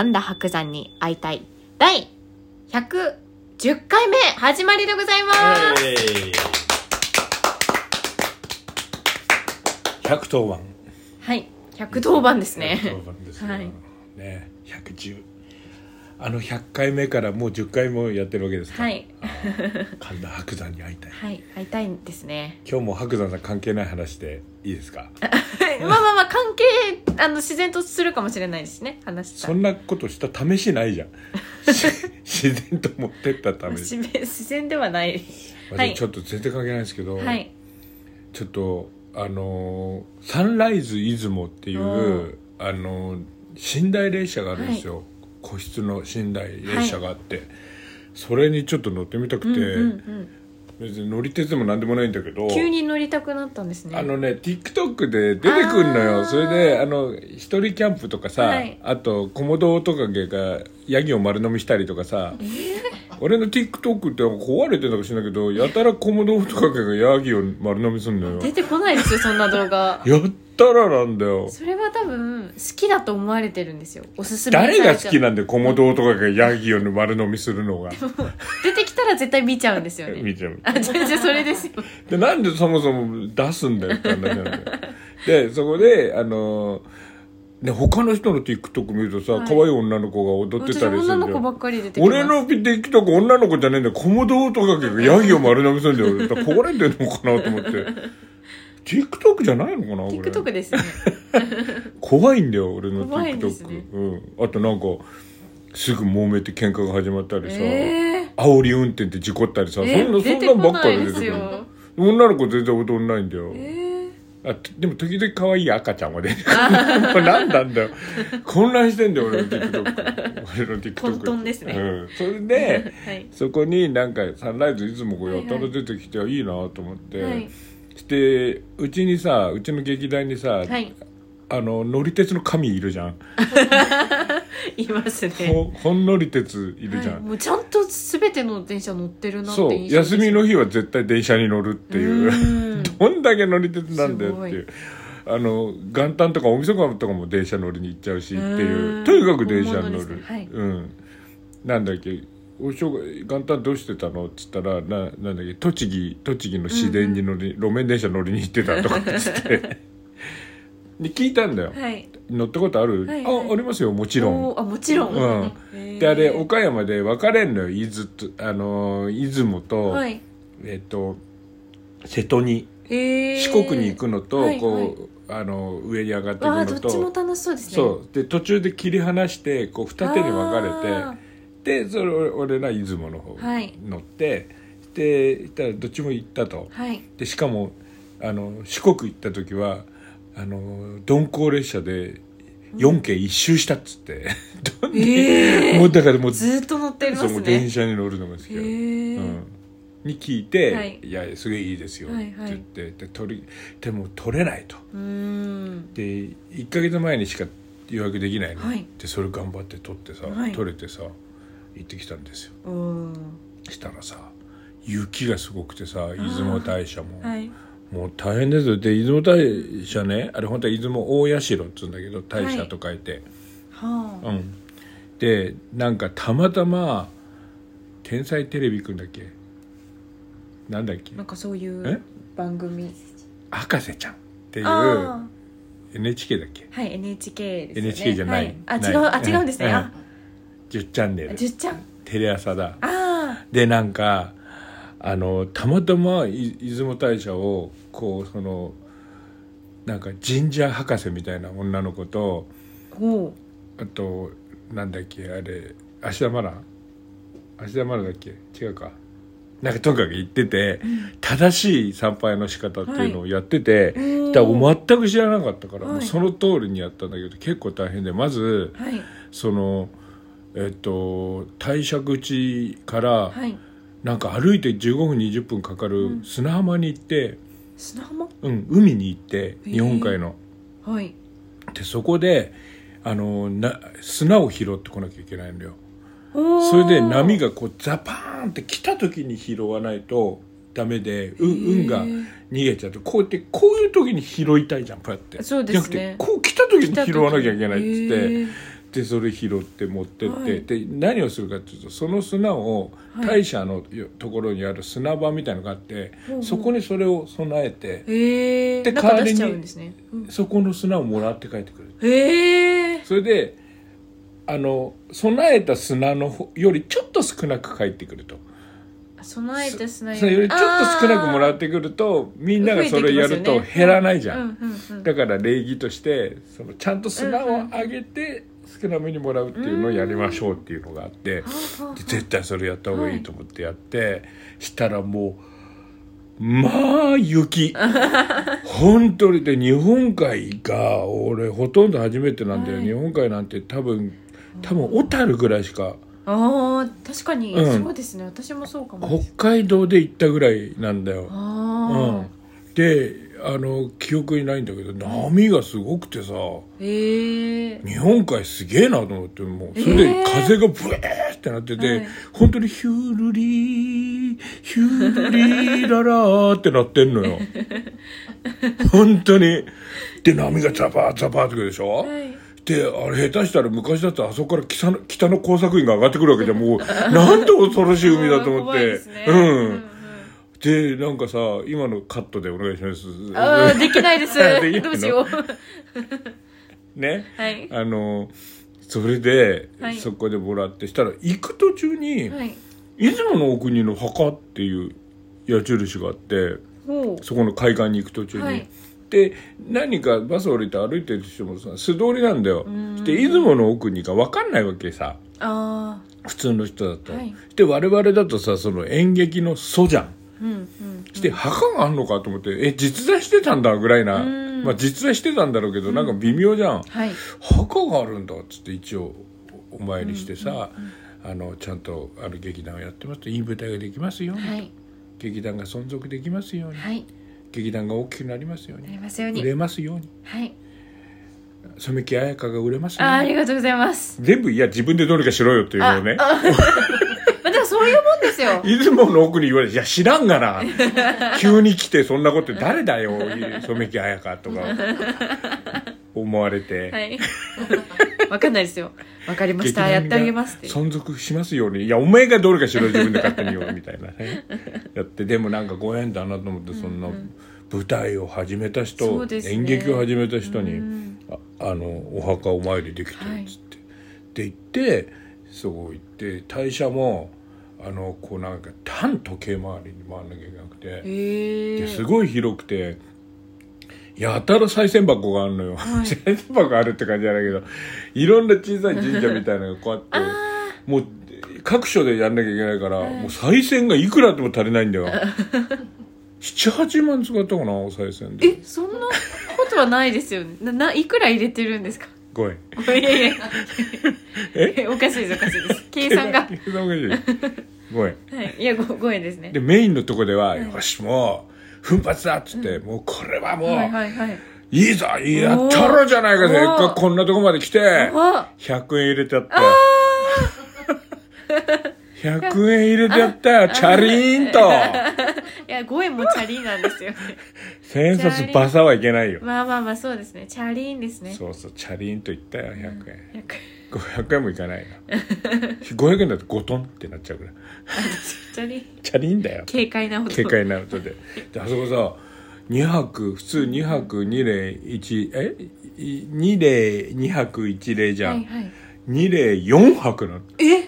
神田伯山に会いたい。第110回目始まりでございます、えい110番。はい110番ですね。110番ですよ。はい。ね110あの100回目からもう10回もやってるわけですか？はい。神田伯山に会いたい。はい会いたいんですね。今日も伯山さん関係ない話でいいですか？まあまあまあ関係あの自然とするかもしれないですね話した。そんなことした試しないじゃん。し自然と持ってったために自然自然ではない。ちょっと全然関係ないんですけど、はい。ちょっとあのーサンライズ出雲っていう、うんあのー寝台列車があるんですよ、個室の寝台列車があって、それにちょっと乗ってみたくて、うんうんうん。別に乗り鉄でも何でもないんだけど急に乗りたくなったんですね。あのね TikTok で出てくるのよ。それであの一人キャンプとかさ、はい。あとコモドオオトカゲがヤギを丸飲みしたりとかさ、俺の TikTok って壊れてるのか知らないけどやたらコモドオオトカゲがヤギを丸飲みすんのよ。出てこないですよそんな動画。や ったらなんだよ。それは多分好きだと思われてるんですよ。おすすめ誰が好きななんだよ？コモドオオトカゲがヤギを丸飲みするのが。出てきたら絶対見ちゃうんですよね。見ちゃう。あ全然それですよ。でなんでそもそも出すんだよって話なんだよ でそこであのね他の人の TikTok 見るとさ、はい。可愛い女の子が踊って私たりする女ん。だよの子ばっかり出て俺の TikTok 女の子じゃねえんだよ。コモドオオトカゲがヤギを丸飲みするんだよ。だから壊れてんのかなと思って TikTok じゃないのかな TikTok ですね。怖いんだよ俺の TikTok、ね。うん、あとなんかすぐ揉めて喧嘩が始まったりさ、え煽り運転で事故ったりさ、ー、えそんなそんなんばっかり出てくるよ。女の子全然踊んないんだよ、えあでも時々可愛い赤ちゃんは出てくる。何なんだよ。混乱してんだよ俺の TikTok 俺の TikTok 混沌ですね。うん、それー、ではい。そこになんかサンライズいつもこうやたら出てきて、いい、なと思って、はいしてうちにさうちの劇団にさ、はい。あの乗り鉄の神いるじゃん、いますね。ほほんのり鉄いるじゃん、はい。もうちゃんと全ての電車乗ってるなってそう。休みの日は絶対電車に乗るっていう。うん。どんだけ乗り鉄なんだよっていすうあの元旦とか大晦日とかも電車乗りに行っちゃうしっていう。うん。とにかく電車に乗る、ね。はい。うん。なんだっけお正月元旦どうしてたの？っつったらななんだっけ栃木栃木の市電に乗り、路面電車乗りに行ってたとかっつって。で聞いたんだよ、はい。乗ったことある、はいはい。あありますよもちろん。あもちろん、うん。であれ岡山で分かれんのよ。伊豆とあのー出雲と、はい。えっと瀬戸に四国に行くのと、はいこうあの上に上がっていくのと。どっちも楽しそうですね。そう。で途中で切り離してこう二手に分かれあてでそれ俺俺ら出雲の方はい。乗って、で行ったらどっちも行ったと。ーはい。でしかもあの四国行った時はあの鈍行列車で4軒一周したっつって、どんでえー。もうだからもうずーっと乗ってますそうもう電ね車に乗るのが好きへだ、ー。うん、に聞いて「はい。い、やすげえいいですよ」ってはい。はい言って、で取りでも取れないと。で1か月前にしか予約できないの、はい。でそれ頑張って取ってさ、はい。取れてさ行ってきたんですよ。うん。したらさ雪がすごくてさ出雲大社も、はい。もう大変ですよ。で出雲大社ねあれ本当は出雲大社っつうんだけど大社と書いて、はあ。うん。でなんかたまたま「天才テレビくん」だっけ？なんだっけ？なんかそういえ？う番組。博士ちゃんっていうあ NHK だっけ？あはい NHK ですよね。NHK じゃない。はい。違うあ違うんですね、うん。あ10チャンネル。じゅっちゃんテレ朝だ。あでなんかあのたまたまい出雲大社をこうそのなんか神社博士みたいな女の子とあとなんだっけあれ芦田愛菜？芦田愛菜だっけ？違うか。なんかとにかく言ってて、正しい参拝の仕方っていうのをやってて、い。だ全く知らなかったから、はい。もうその通りにやったんだけど結構大変でまずうはい。そのえっと大社口からはい。なんか歩いて15分20分かかる砂浜に行って、砂浜？うん、海に行ってー日本海の。はい。でそこであのな砂を拾ってこなきゃいけないんだよ。それで波がこうザパーンって来た時に拾わないとダメでう運が逃げちゃうとこうやってこういう時に拾いたいじゃんこうやって。そうですね。じゃなくてこう来た時に拾わなきゃいけないっつってでそれ拾って持ってって、はい。で何をするかっていうとその砂をはい。大社のところにある砂場みたいのがあって、ほうほう。そこにそれを備えて、へえで中出しち代わりにね、うん。そこの砂をもらって帰ってくるへえそれであの備えた砂のほよりちょっと少なく帰ってくると。備えた砂より。ちょっと少なくもらってくるとみんながそれやると減らないじゃん、うんうんうん。だから礼儀としてそのちゃんと砂をあげて少なめにもらうっていうのをやりましょうっていうのがあって、絶対それやった方がいいと思ってやって、したらもうまあ雪。本当にで日本海が俺ほとんど初めてなんだよ、はい。日本海なんて多分多分小樽ぐらいしか。あー確かに、うん。そうですね。私もそうかも北海道で行ったぐらいなんだよ、うあん、であの記憶にないんだけど波がすごくてさえ日本海すげえなと思ってもうそれで風がブエーってなってて、はい。本当にヒュールリーヒュールリーララーってなってんのよ。本当に。で波がザバーザバーってくるでしょ、はい。であれ下手したら昔だったらあそこから北の北の工作員が上がってくるわけじゃんもうなんて恐ろしい海だと思って、ね。ううんんでなんかさ今のカットでお願いします。ああできないです。どうしよう。ね？はい。あのそれで、はい。そこでもらってしたら行く途中に、はい。出雲の奥にの墓っていう矢印があってそこの海岸に行く途中に、はい。で何かバス降りて歩いてる人もさ素通りなんだよ。ん。で出雲の奥にか分かんないわけさ。あ普通の人だと、はい。で我々だとさその演劇の祖じゃんして墓があんのかと思ってえ実在してたんだぐらいなうん。まあ実在してたんだろうけどなんか微妙じゃん、はい。墓があるんだっつって一応お参りしてさ、あのちゃんとある劇団をやってますといい舞台ができますように、はい。劇団が存続できますように、はい。劇団が大きくなりますようなにりますように。売れますように。はい。染木彩香が売れますよあーあうにりがとうございます。全部いや自分でどうにかしろよっていうのをねまあでもそういうもんですよ。出雲の奥に言われて「いや知らんがな」急に来てそんなこと誰だよ染木彩香とか思われて、はい。わかんないですよ。わかりました。やってあげますって存続しますように。いやお前がどうにかしろ自分で勝手によみたいなね。やって。でもなんかご縁だなと思ってそんな舞台を始めた人、ね。演劇を始めた人に、うん。ああのお墓お参りできてるっつって、で行ってそこ行って大社もあのこうなんか単時計回りに回んなきゃいけなくて。ですごい広くてやたら賽銭箱があるのよ、はい。賽 銭箱あるって感じじゃないけどいろんな小さい神社みたいなのがこうあってもう各所でやんなきゃいけないから、もう賽銭がいくらあっても足りないんだよ。78万使ったかなお賽銭で。えそんなことはないですよね。なないくら入れてるんですか？ごめん。いやいやえ？おかしいですおかしいです。計算が。計算おかしい。ごめん。はい。いやごご縁ですね。でメインのとこでは、よしもう奮発だっつって、もうこれはもう、はいはいはい。いいぞやったろじゃないかせっかくこんなとこまで来て。あ100円入れてやった。よ100円入れてやったよチャリーンと いや5円もチャリーなんですよ。ね千円札バサはいけないよ。まあまあまあそうですね。チャリーンですね。そうそうチャリーンと言ったよ100円。100 500円もいかないな。500円だと5トンってなっちゃうから。チャリ。ーンチャリーンだよ。軽快な音。軽快な音で。であそこさ2泊普通2泊2例1え？2例2泊1例じゃん、はいはい。2例4泊なの。え？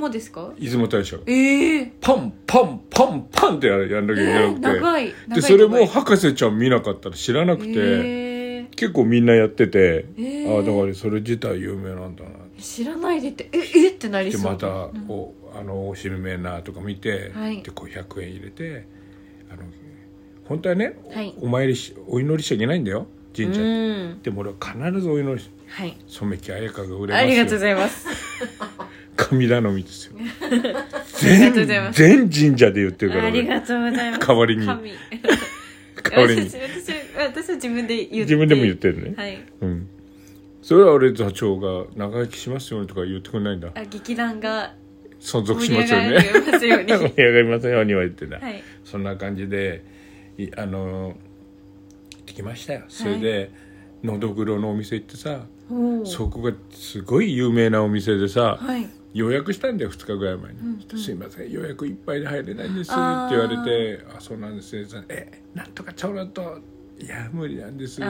もですか？出雲大社。ええ。パンパンパンパンってやらやんなきゃいけなくて、長い長いでそれも博士ちゃん見なかったら知らなくて、え結構みんなやってて、えー。ああだからそれ自体有名なんだなー知らないでってえ えってなりそう。でまた、うん。おあのおしめなとか見て、はい。でこう100円入れてあの本当はね、はい。お参りしお祈りしちゃいけないんだよ神社でも俺は必ずお祈りしはい。染木彩香が売れますよ。ありがとうございます神頼みですよ。全全神社で言ってるから俺。ありがとうございます。代わりに。神。代わりに。私は自分で言って。自分でも言ってるね、はい。うん。それは俺座長が長生きしますようにとか言ってくれないんだ。あ劇団が存続しますよね。盛り上がりますように。は言ってた、はい。そんな感じでいあの行ってきましたよ。それで、のどぐろのお店行ってさそこがすごい有名なお店でさはい予約したんだよ2日ぐらい前に。うんうん「すいません予約いっぱいで入れないんです」って言われて「あそうなんですね」えなんとかちょろっと。いや無理なんです」つって。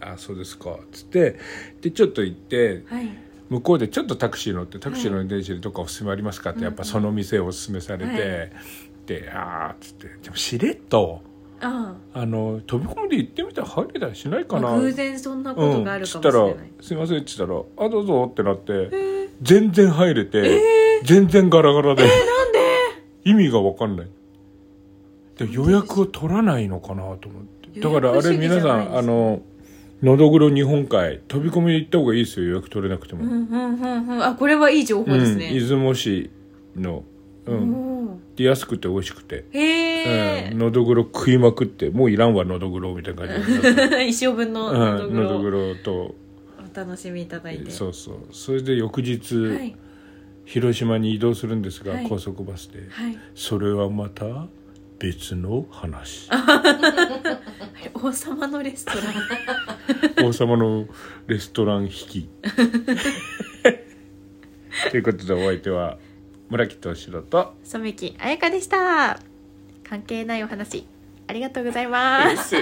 あ「あそうですか」つって。でちょっと行ってはい。向こうでちょっとタクシー乗ってタクシーの運転手でどっかおすすめありますかってやっぱその店をおすすめされて、はい。で「ああ」っつって。でもしれっとああの飛び込みで行ってみたら入れたりしないあかな。偶然そんなことがあるかもしれうん、ないつったら「すいません」っつったら「あどうぞ」ってなって、えー全然入れて、全然ガラガラで、なんで？意味が分かんない。で予約を取らないのかなと思って。だからあれ皆さんあののどぐろ日本海飛び込みで行った方がいいですよ。予約取れなくても、うんうんうんうん。あこれはいい情報ですうん、ね、出雲市の。うん。で安くて美味しくて、へえうん、のどぐろ食いまくって。もういらんわのどぐろみたいな感じ 一生分のうんのどぐのどぐろろとお楽しみいただいてそうそうそれで翌日、はい広島に移動するんですが、はい高速バスではいそれはまた別の話王様のレストラン王様のレストラン引きということでお相手は村木敏郎と染木彩香でした関係ないお話ありがとうございます